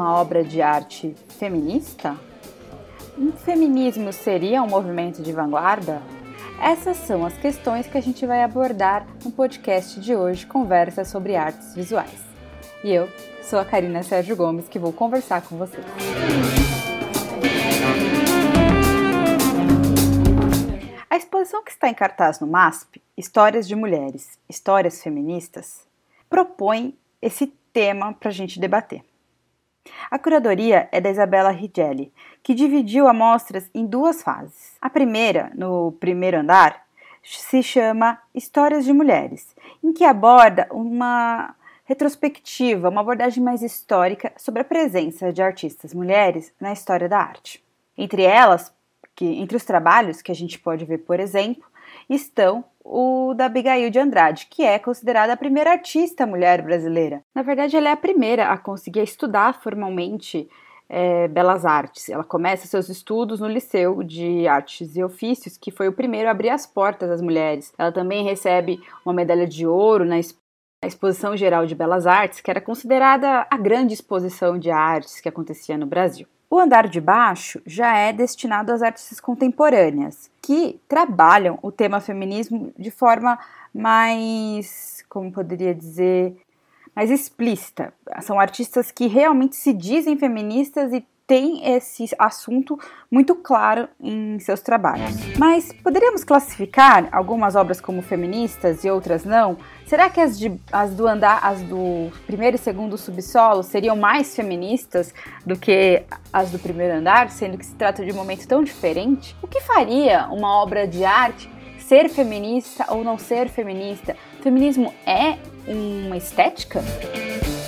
uma obra de arte feminista? Um feminismo seria um movimento de vanguarda? Essas são as questões que a gente vai abordar no podcast de hoje, Conversa sobre Artes Visuais. E eu sou a Karina Sérgio Gomes, que vou conversar com vocês. A exposição que está em cartaz no MASP, Histórias de Mulheres, Histórias Feministas, propõe esse tema para a gente debater. A curadoria é da Isabela Rigelli, que dividiu amostras em duas fases. A primeira, no primeiro andar, se chama Histórias de Mulheres, em que aborda uma retrospectiva, uma abordagem mais histórica sobre a presença de artistas mulheres na história da arte. Entre elas, que entre os trabalhos que a gente pode ver, por exemplo, estão o da Abigail de Andrade, que é considerada a primeira artista mulher brasileira. Na verdade, ela é a primeira a conseguir estudar formalmente é, belas artes. Ela começa seus estudos no Liceu de Artes e Ofícios, que foi o primeiro a abrir as portas às mulheres. Ela também recebe uma medalha de ouro na Exposição Geral de Belas Artes, que era considerada a grande exposição de artes que acontecia no Brasil. O andar de baixo já é destinado às artes contemporâneas, que trabalham o tema feminismo de forma mais, como poderia dizer, mais explícita. São artistas que realmente se dizem feministas e tem esse assunto muito claro em seus trabalhos. Mas poderíamos classificar algumas obras como feministas e outras não? Será que as, de, as do andar, as do primeiro e segundo subsolo seriam mais feministas do que as do primeiro andar, sendo que se trata de um momento tão diferente? O que faria uma obra de arte ser feminista ou não ser feminista? Feminismo é uma estética?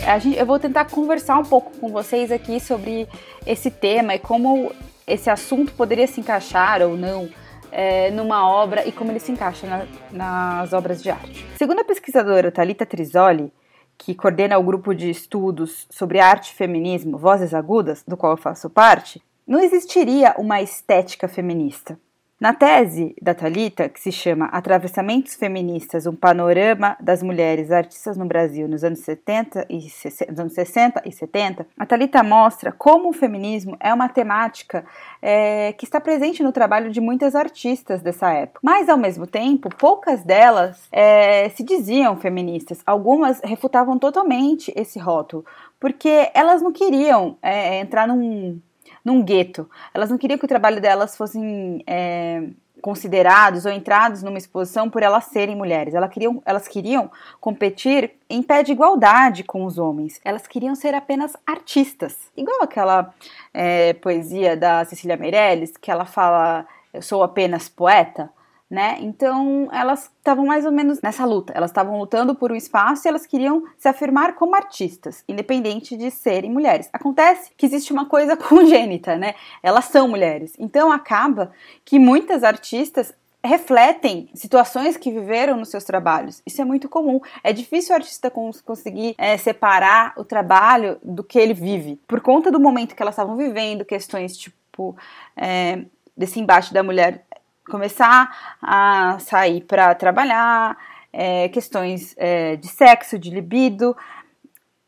Gente, eu vou tentar conversar um pouco com vocês aqui sobre esse tema e como esse assunto poderia se encaixar ou não é, numa obra e como ele se encaixa na, nas obras de arte. Segundo a pesquisadora Talita Trisoli, que coordena o grupo de estudos sobre arte e feminismo Vozes Agudas, do qual eu faço parte, não existiria uma estética feminista. Na tese da Talita, que se chama Atravessamentos Feministas: Um Panorama das Mulheres Artistas no Brasil nos anos 70 e 60, anos 60 e 70, a Talita mostra como o feminismo é uma temática é, que está presente no trabalho de muitas artistas dessa época. Mas ao mesmo tempo, poucas delas é, se diziam feministas. Algumas refutavam totalmente esse rótulo, porque elas não queriam é, entrar num num gueto. Elas não queriam que o trabalho delas fossem é, considerados ou entrados numa exposição por elas serem mulheres. Elas queriam, elas queriam competir em pé de igualdade com os homens. Elas queriam ser apenas artistas. Igual aquela é, poesia da Cecília Meirelles, que ela fala: Eu sou apenas poeta né? Então elas estavam mais ou menos nessa luta. Elas estavam lutando por um espaço e elas queriam se afirmar como artistas, independente de serem mulheres. Acontece que existe uma coisa congênita, né? Elas são mulheres. Então acaba que muitas artistas refletem situações que viveram nos seus trabalhos. Isso é muito comum. É difícil o artista conseguir é, separar o trabalho do que ele vive. Por conta do momento que elas estavam vivendo, questões tipo é, desse embate da mulher começar a sair para trabalhar, é, questões é, de sexo, de libido,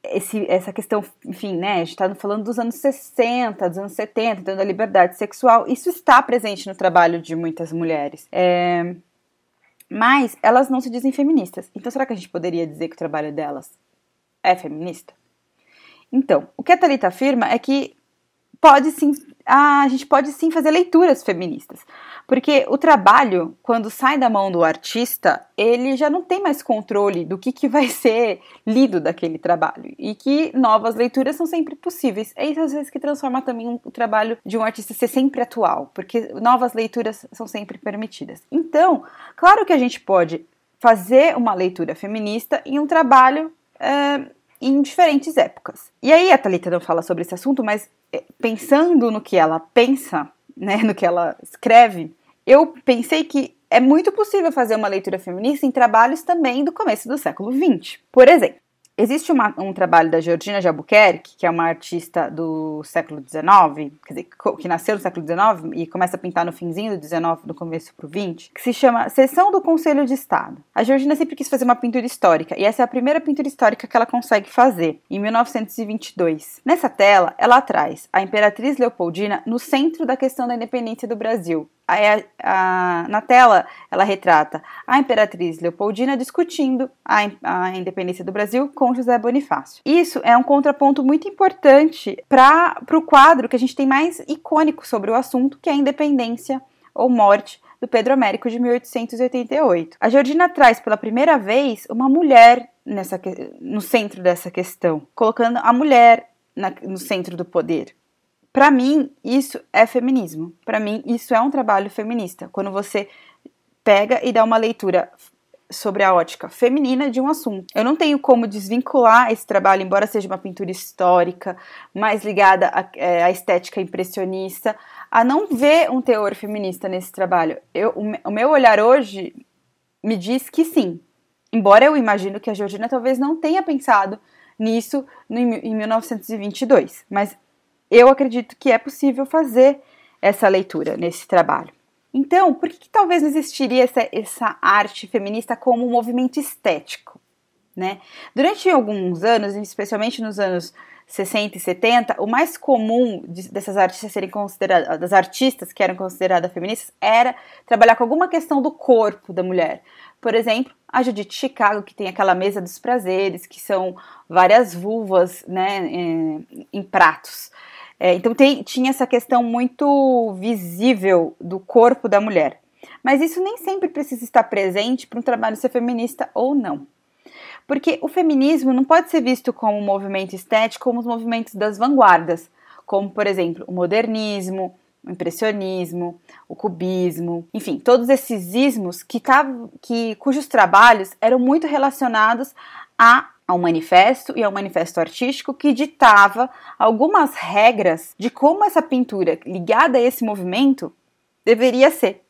esse, essa questão, enfim, né, a gente está falando dos anos 60, dos anos 70, então da liberdade sexual, isso está presente no trabalho de muitas mulheres. É, mas elas não se dizem feministas. Então será que a gente poderia dizer que o trabalho delas é feminista? Então, o que a Thalita afirma é que pode sim, a gente pode sim fazer leituras feministas. Porque o trabalho, quando sai da mão do artista, ele já não tem mais controle do que, que vai ser lido daquele trabalho. E que novas leituras são sempre possíveis. É isso às vezes que transforma também o trabalho de um artista ser sempre atual, porque novas leituras são sempre permitidas. Então, claro que a gente pode fazer uma leitura feminista em um trabalho. É, em diferentes épocas. E aí a Thalita não fala sobre esse assunto, mas eh, pensando no que ela pensa, né, no que ela escreve, eu pensei que é muito possível fazer uma leitura feminista em trabalhos também do começo do século XX. Por exemplo, Existe uma, um trabalho da Georgina de Albuquerque, que é uma artista do século XIX, quer dizer, que nasceu no século XIX e começa a pintar no finzinho do XIX, no começo pro XX, que se chama Sessão do Conselho de Estado. A Georgina sempre quis fazer uma pintura histórica, e essa é a primeira pintura histórica que ela consegue fazer, em 1922. Nessa tela, ela traz a Imperatriz Leopoldina no centro da questão da independência do Brasil, a, a, na tela, ela retrata a imperatriz Leopoldina discutindo a, a, independência do Brasil com José Bonifácio. Isso é um contraponto muito importante para o quadro que a gente tem mais icônico sobre o assunto, que é a independência ou morte do Pedro Américo de 1888. A Georgina traz pela primeira vez uma mulher nessa, no centro dessa questão, colocando a mulher na, no centro do poder. Para mim, isso é feminismo. Para mim, isso é um trabalho feminista. Quando você pega e dá uma leitura sobre a ótica feminina de um assunto. Eu não tenho como desvincular esse trabalho, embora seja uma pintura histórica, mais ligada à, é, à estética impressionista, a não ver um teor feminista nesse trabalho. Eu, o, o meu olhar hoje me diz que sim. Embora eu imagino que a Georgina talvez não tenha pensado nisso em 1922, mas eu acredito que é possível fazer essa leitura nesse trabalho. Então, por que, que talvez não existiria essa, essa arte feminista como um movimento estético? Né? Durante alguns anos, especialmente nos anos 60 e 70, o mais comum de, dessas artistas serem consideradas, das artistas que eram consideradas feministas, era trabalhar com alguma questão do corpo da mulher. Por exemplo, a Judith Chicago, que tem aquela mesa dos prazeres, que são várias vulvas né, em, em pratos. É, então tem, tinha essa questão muito visível do corpo da mulher. Mas isso nem sempre precisa estar presente para um trabalho ser feminista ou não. Porque o feminismo não pode ser visto como um movimento estético como os movimentos das vanguardas, como, por exemplo, o modernismo, o impressionismo, o cubismo, enfim, todos esses ismos que, que, cujos trabalhos eram muito relacionados a ao manifesto e ao manifesto artístico que ditava algumas regras de como essa pintura ligada a esse movimento deveria ser.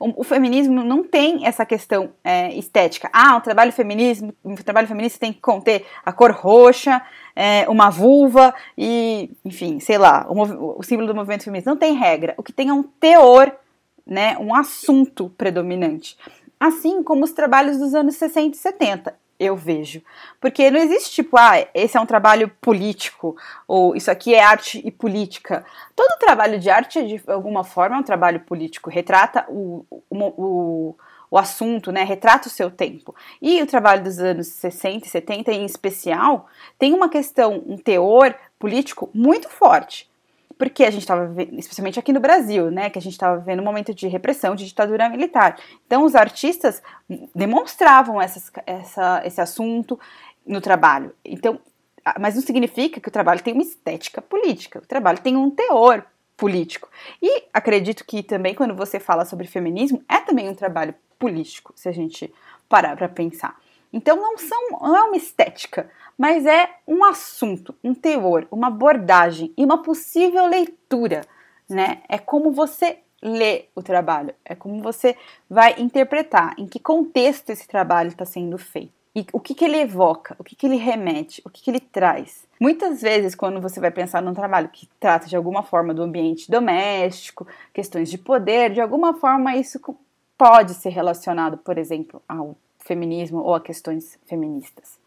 O, o feminismo não tem essa questão é, estética. Ah, o trabalho feminismo, o trabalho feminista tem que conter a cor roxa, é, uma vulva e, enfim, sei lá, o, o símbolo do movimento feminista. Não tem regra. O que tem é um teor, né, um assunto predominante. Assim como os trabalhos dos anos 60 e 70 eu vejo. Porque não existe tipo, ah, esse é um trabalho político, ou isso aqui é arte e política. Todo trabalho de arte, de alguma forma, é um trabalho político, retrata o, o, o, o assunto, né? Retrata o seu tempo. E o trabalho dos anos 60 e 70, em especial, tem uma questão, um teor político muito forte porque a gente estava especialmente aqui no Brasil, né, que a gente estava vivendo um momento de repressão, de ditadura militar. Então, os artistas demonstravam essas, essa, esse assunto no trabalho. Então, mas não significa que o trabalho tem uma estética política. O trabalho tem um teor político. E acredito que também quando você fala sobre feminismo, é também um trabalho político, se a gente parar para pensar. Então não são, não é uma estética, mas é um assunto, um teor, uma abordagem e uma possível leitura, né? É como você lê o trabalho, é como você vai interpretar, em que contexto esse trabalho está sendo feito. E o que, que ele evoca, o que, que ele remete, o que, que ele traz. Muitas vezes, quando você vai pensar num trabalho que trata de alguma forma do ambiente doméstico, questões de poder, de alguma forma isso pode ser relacionado, por exemplo, ao feminismo ou a questões feministas.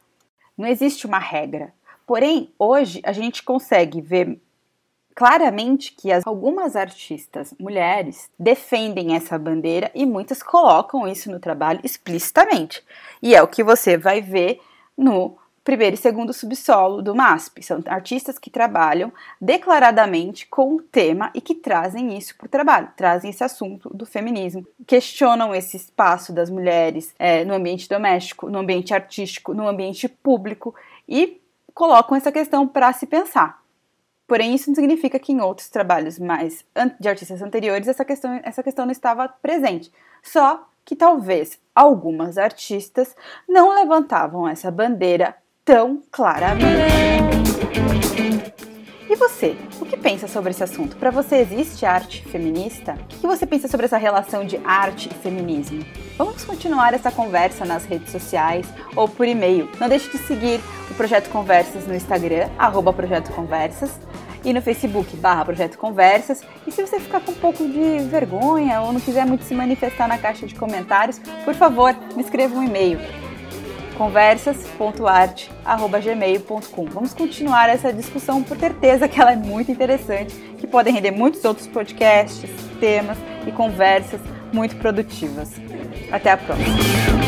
Não existe uma regra. Porém, hoje a gente consegue ver claramente que as, algumas artistas mulheres defendem essa bandeira e muitas colocam isso no trabalho explicitamente. E é o que você vai ver no primeiro e segundo subsolo do MASP. São artistas que trabalham declaradamente com o tema e que trazem isso para o trabalho, trazem esse assunto do feminismo, questionam esse espaço das mulheres é, no ambiente doméstico, no ambiente artístico, no ambiente público e colocam essa questão para se pensar. Porém, isso não significa que em outros trabalhos mais de artistas anteriores essa questão, essa questão não estava presente. Só que talvez algumas artistas não levantavam essa bandeira tão claramente. E você, o que pensa sobre esse assunto? Para você existe arte feminista? O que você pensa sobre essa relação de arte e feminismo? Vamos continuar essa conversa nas redes sociais ou por e-mail. Não deixe de seguir o Projeto Conversas no Instagram, arroba Projeto Conversas, e no Facebook, barra Projeto Conversas. E se você ficar com um pouco de vergonha ou não quiser muito se manifestar na caixa de comentários, por favor, me escreva um e-mail conversas.arte.gmail.com. Vamos continuar essa discussão por certeza que ela é muito interessante, que podem render muitos outros podcasts, temas e conversas muito produtivas. Até a próxima!